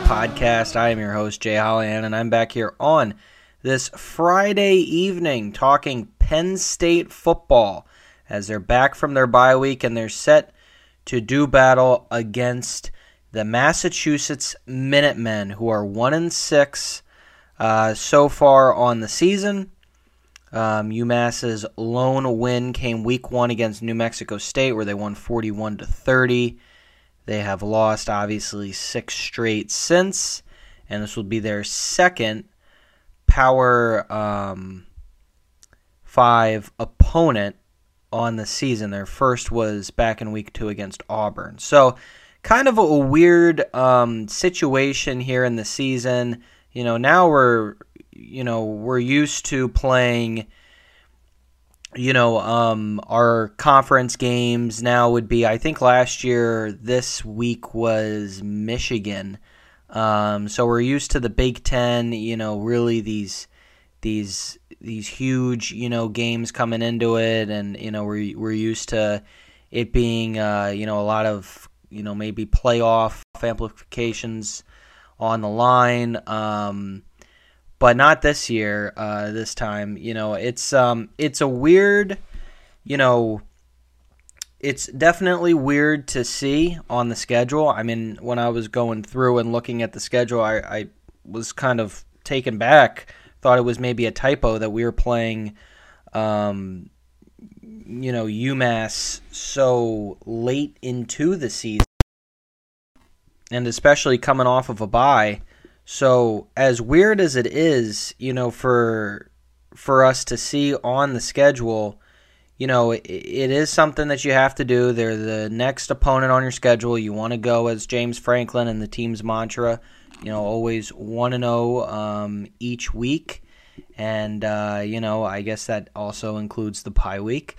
Podcast. I am your host, Jay Hollihan, and I'm back here on this Friday evening talking Penn State football as they're back from their bye week and they're set to do battle against the Massachusetts Minutemen, who are 1 and 6 uh, so far on the season. Um, UMass's lone win came week one against New Mexico State, where they won 41 to 30. They have lost, obviously, six straight since, and this will be their second Power um, Five opponent on the season. Their first was back in week two against Auburn. So, kind of a weird um, situation here in the season. You know, now we're you know we're used to playing you know, um, our conference games now would be. I think last year this week was Michigan, um, so we're used to the Big Ten. You know, really these these these huge you know games coming into it, and you know we're we're used to it being uh, you know a lot of you know maybe playoff amplifications on the line. Um, but not this year. Uh, this time, you know, it's um, it's a weird, you know, it's definitely weird to see on the schedule. I mean, when I was going through and looking at the schedule, I, I was kind of taken back. Thought it was maybe a typo that we were playing, um, you know, UMass so late into the season, and especially coming off of a bye so as weird as it is, you know, for for us to see on the schedule, you know, it, it is something that you have to do. They're the next opponent on your schedule. You want to go as James Franklin and the team's mantra, you know, always one and zero oh, um, each week, and uh, you know, I guess that also includes the pie week,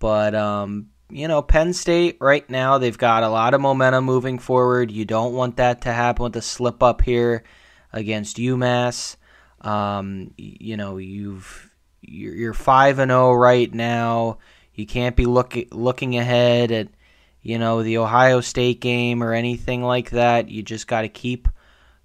but. Um, you know, Penn State right now, they've got a lot of momentum moving forward. You don't want that to happen with a slip up here against UMass. Um, you know, you've you're five and zero oh right now. You can't be looking looking ahead at you know the Ohio State game or anything like that. You just got to keep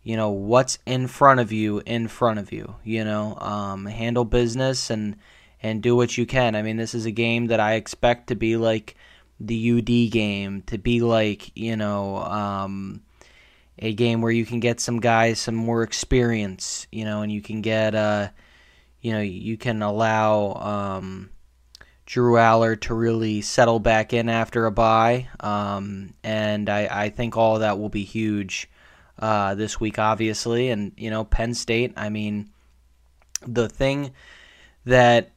you know what's in front of you in front of you. You know, um, handle business and and do what you can. I mean, this is a game that I expect to be like the UD game, to be like you know. Um, a game where you can get some guys some more experience, you know, and you can get uh, you know, you can allow um, Drew Allar to really settle back in after a bye, um, and I, I think all that will be huge uh, this week, obviously, and you know, Penn State. I mean, the thing that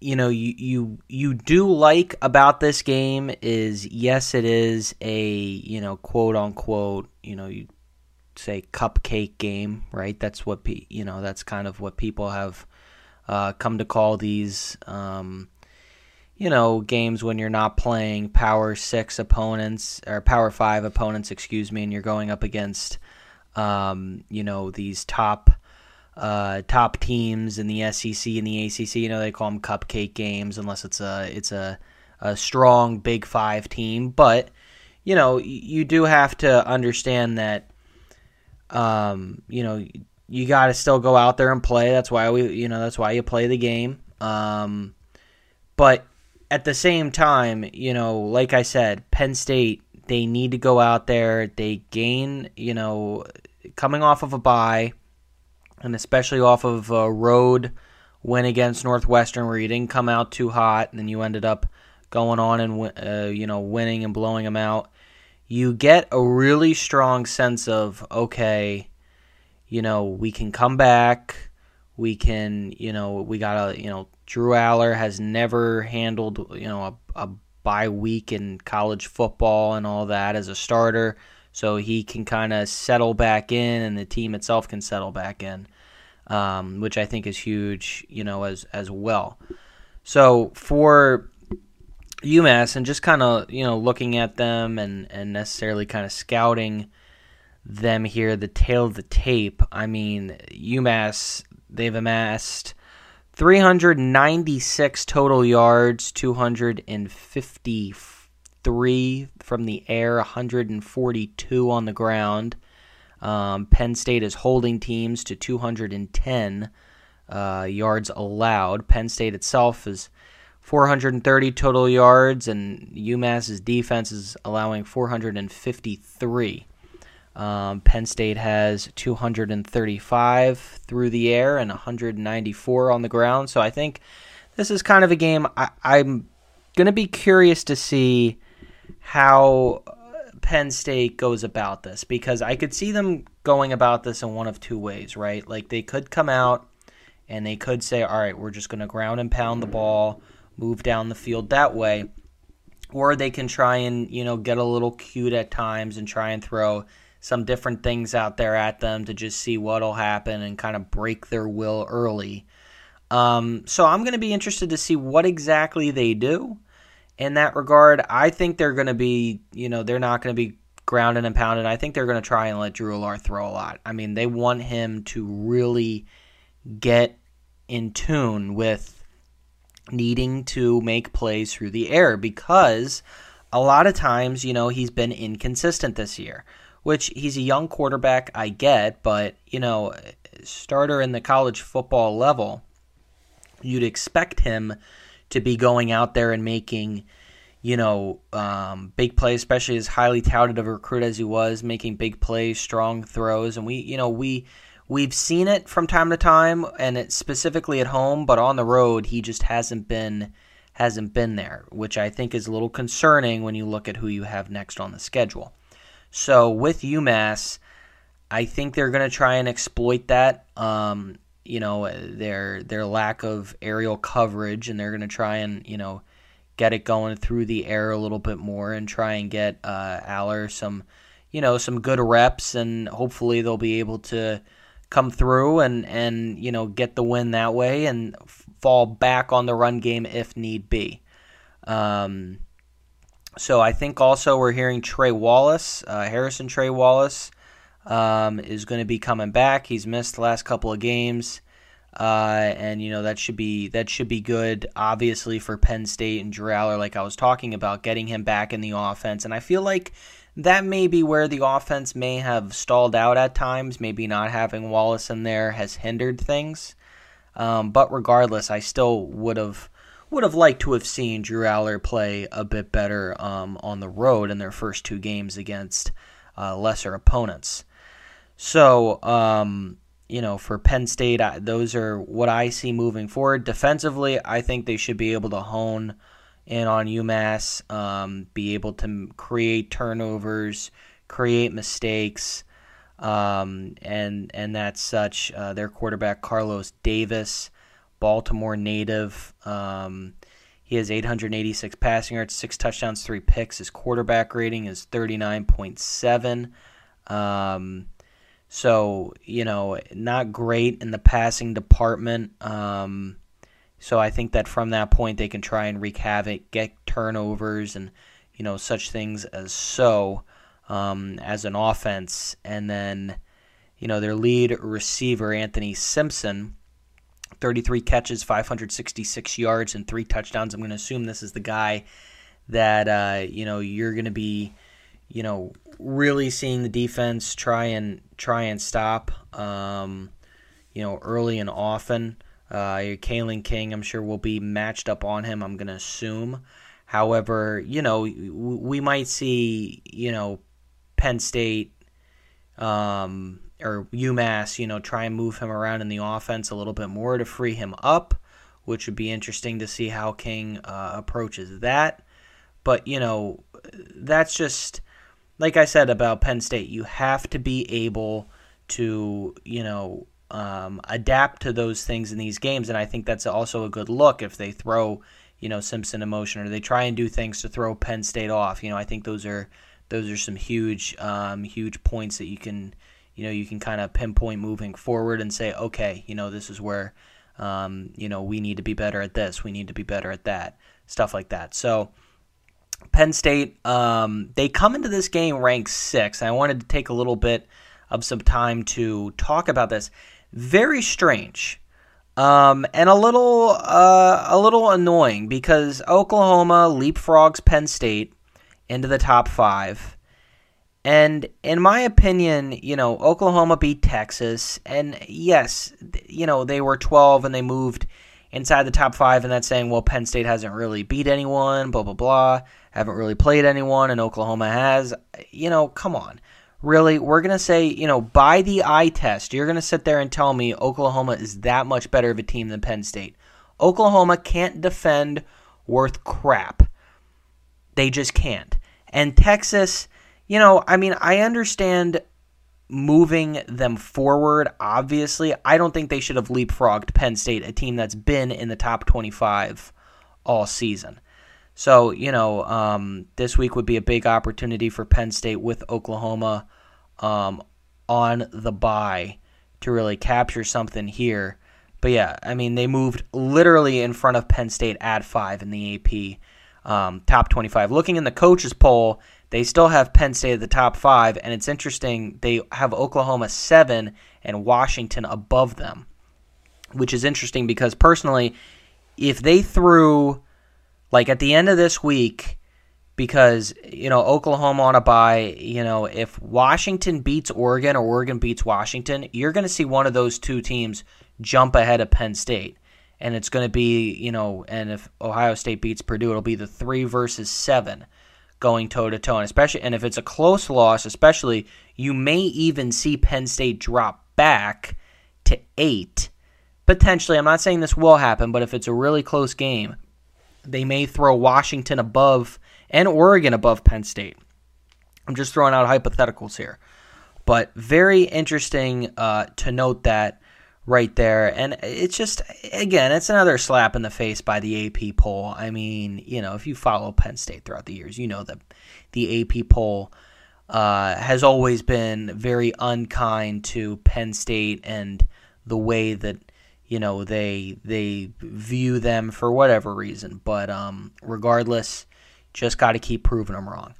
you know you you you do like about this game is yes it is a you know quote unquote you know you say cupcake game right? That's what pe- you know that's kind of what people have uh, come to call these um, you know games when you're not playing power six opponents or power five opponents excuse me and you're going up against um, you know these top uh, top teams in the SEC and the ACC. You know they call them cupcake games unless it's a it's a, a strong Big Five team. But you know you do have to understand that um, you know you got to still go out there and play. That's why we you know that's why you play the game. Um, but at the same time, you know, like I said, Penn State they need to go out there. They gain, you know, coming off of a bye and especially off of a road win against Northwestern where you didn't come out too hot and then you ended up going on and uh, you know winning and blowing them out. You get a really strong sense of okay, you know we can come back. We can you know we got a you know Drew Allar has never handled you know a, a bye week in college football and all that as a starter so he can kind of settle back in, and the team itself can settle back in, um, which I think is huge, you know, as as well. So for UMass, and just kind of you know looking at them and and necessarily kind of scouting them here, the tale of the tape. I mean, UMass they've amassed 396 total yards, 254 three from the air, 142 on the ground. Um, Penn State is holding teams to 210 uh, yards allowed. Penn State itself is 430 total yards, and UMass's defense is allowing 453. Um, Penn State has 235 through the air and 194 on the ground. So I think this is kind of a game I, I'm going to be curious to see how Penn State goes about this because I could see them going about this in one of two ways, right? Like they could come out and they could say, all right, we're just going to ground and pound the ball, move down the field that way. Or they can try and, you know, get a little cute at times and try and throw some different things out there at them to just see what'll happen and kind of break their will early. Um, so I'm going to be interested to see what exactly they do in that regard. I think they're going to be, you know, they're not going to be grounded and pounded. I think they're going to try and let Drew Allar throw a lot. I mean, they want him to really get in tune with needing to make plays through the air because a lot of times, you know, he's been inconsistent this year which he's a young quarterback, I get, but, you know, starter in the college football level, you'd expect him to be going out there and making, you know, um, big plays, especially as highly touted of a recruit as he was, making big plays, strong throws, and we, you know, we we've seen it from time to time, and it's specifically at home, but on the road, he just hasn't been hasn't been there, which I think is a little concerning when you look at who you have next on the schedule. So with UMass, I think they're going to try and exploit that. Um, you know their their lack of aerial coverage, and they're going to try and you know get it going through the air a little bit more, and try and get uh, Allar some you know some good reps, and hopefully they'll be able to come through and and you know get the win that way, and fall back on the run game if need be. Um, so I think also we're hearing Trey Wallace, uh, Harrison Trey Wallace, um, is going to be coming back. He's missed the last couple of games, uh, and you know that should be that should be good. Obviously for Penn State and Drew Allar, like I was talking about, getting him back in the offense, and I feel like that may be where the offense may have stalled out at times. Maybe not having Wallace in there has hindered things. Um, but regardless, I still would have would have liked to have seen Drew Allar play a bit better um, on the road in their first two games against uh, lesser opponents. So, um, you know, for Penn State, I, those are what I see moving forward. Defensively, I think they should be able to hone in on UMass, um, be able to create turnovers, create mistakes, um, and and that's such. Uh, their quarterback Carlos Davis Baltimore native. Um, he has 886 passing yards, six touchdowns, three picks. His quarterback rating is 39.7. So, you know, not great in the passing department. Um, so I think that from that point they can try and wreak havoc, get turnovers, and, you know, such things as so um, as an offense. And then, you know, their lead receiver, Anthony Simpson, 33 catches, 566 yards, and three touchdowns. I'm going to assume this is the guy that uh, you know you're going to be, you know, really seeing the defense try and try and stop, um, you know, early and often. Uh, Kalen King, I'm sure, will be matched up on him. I'm going to assume. However, you know, we might see, you know, Penn State. Um, or UMass, you know, try and move him around in the offense a little bit more to free him up, which would be interesting to see how King uh, approaches that. But, you know, that's just, like I said about Penn State, you have to be able to, you know, um, adapt to those things in these games. And I think that's also a good look if they throw, you know, Simpson in motion or they try and do things to throw Penn State off. You know, I think those are those are some huge, um, huge points that you can you know you can kind of pinpoint moving forward and say okay you know this is where um, you know we need to be better at this we need to be better at that stuff like that so penn state um, they come into this game ranked six i wanted to take a little bit of some time to talk about this very strange um, and a little uh, a little annoying because oklahoma leapfrogs penn state into the top five And in my opinion, you know, Oklahoma beat Texas. And yes, you know, they were 12 and they moved inside the top five. And that's saying, well, Penn State hasn't really beat anyone, blah, blah, blah. Haven't really played anyone, and Oklahoma has. You know, come on. Really, we're going to say, you know, by the eye test, you're going to sit there and tell me Oklahoma is that much better of a team than Penn State. Oklahoma can't defend worth crap. They just can't. And Texas you know, I mean, I understand moving them forward, obviously. I don't think they should have leapfrogged Penn State, a team that's been in the top 25 all season. So, you know, um, this week would be a big opportunity for Penn State with Oklahoma um, on the bye to really capture something here. But yeah, I mean, they moved literally in front of Penn State at five in the AP um, top 25. Looking in the coaches poll, they still have Penn State at the top five, and it's interesting. They have Oklahoma seven and Washington above them, which is interesting because personally, if they threw like at the end of this week, because you know Oklahoma on a bye, you know if Washington beats Oregon or Oregon beats Washington, you're going to see one of those two teams jump ahead of Penn State, and it's going to be you know, and if Ohio State beats Purdue, it'll be the three versus seven going toe to toe, and especially and if it's a close loss, especially you may even see Penn State drop back to eight. Potentially, I'm not saying this will happen, but if it's a really close game, they may throw Washington above and Oregon above Penn State. I'm just throwing out hypotheticals here, but very interesting uh, to note that right there. And it's just, again, it's another slap in the face by the AP poll. I mean, you know, if you follow Penn State throughout the years, you know that the AP poll uh, has always been very unkind to Penn State and the way that you know they they view them for whatever reason. But um, regardless, just got to keep proving them wrong.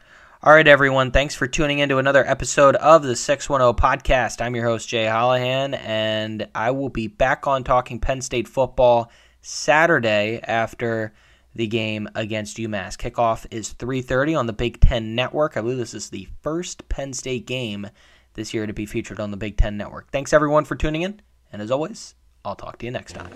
All right, everyone. Thanks for tuning in to another episode of the 610 podcast. I'm your host, Jay Hollihan, and I will be back on talking Penn State football Saturday after the game against UMass. Kickoff is 3:30 on the Big 10 network. I believe this is the first Penn State game this year to be featured on the Big 10 network. Thanks everyone for tuning in, and as always, I'll talk to you next time.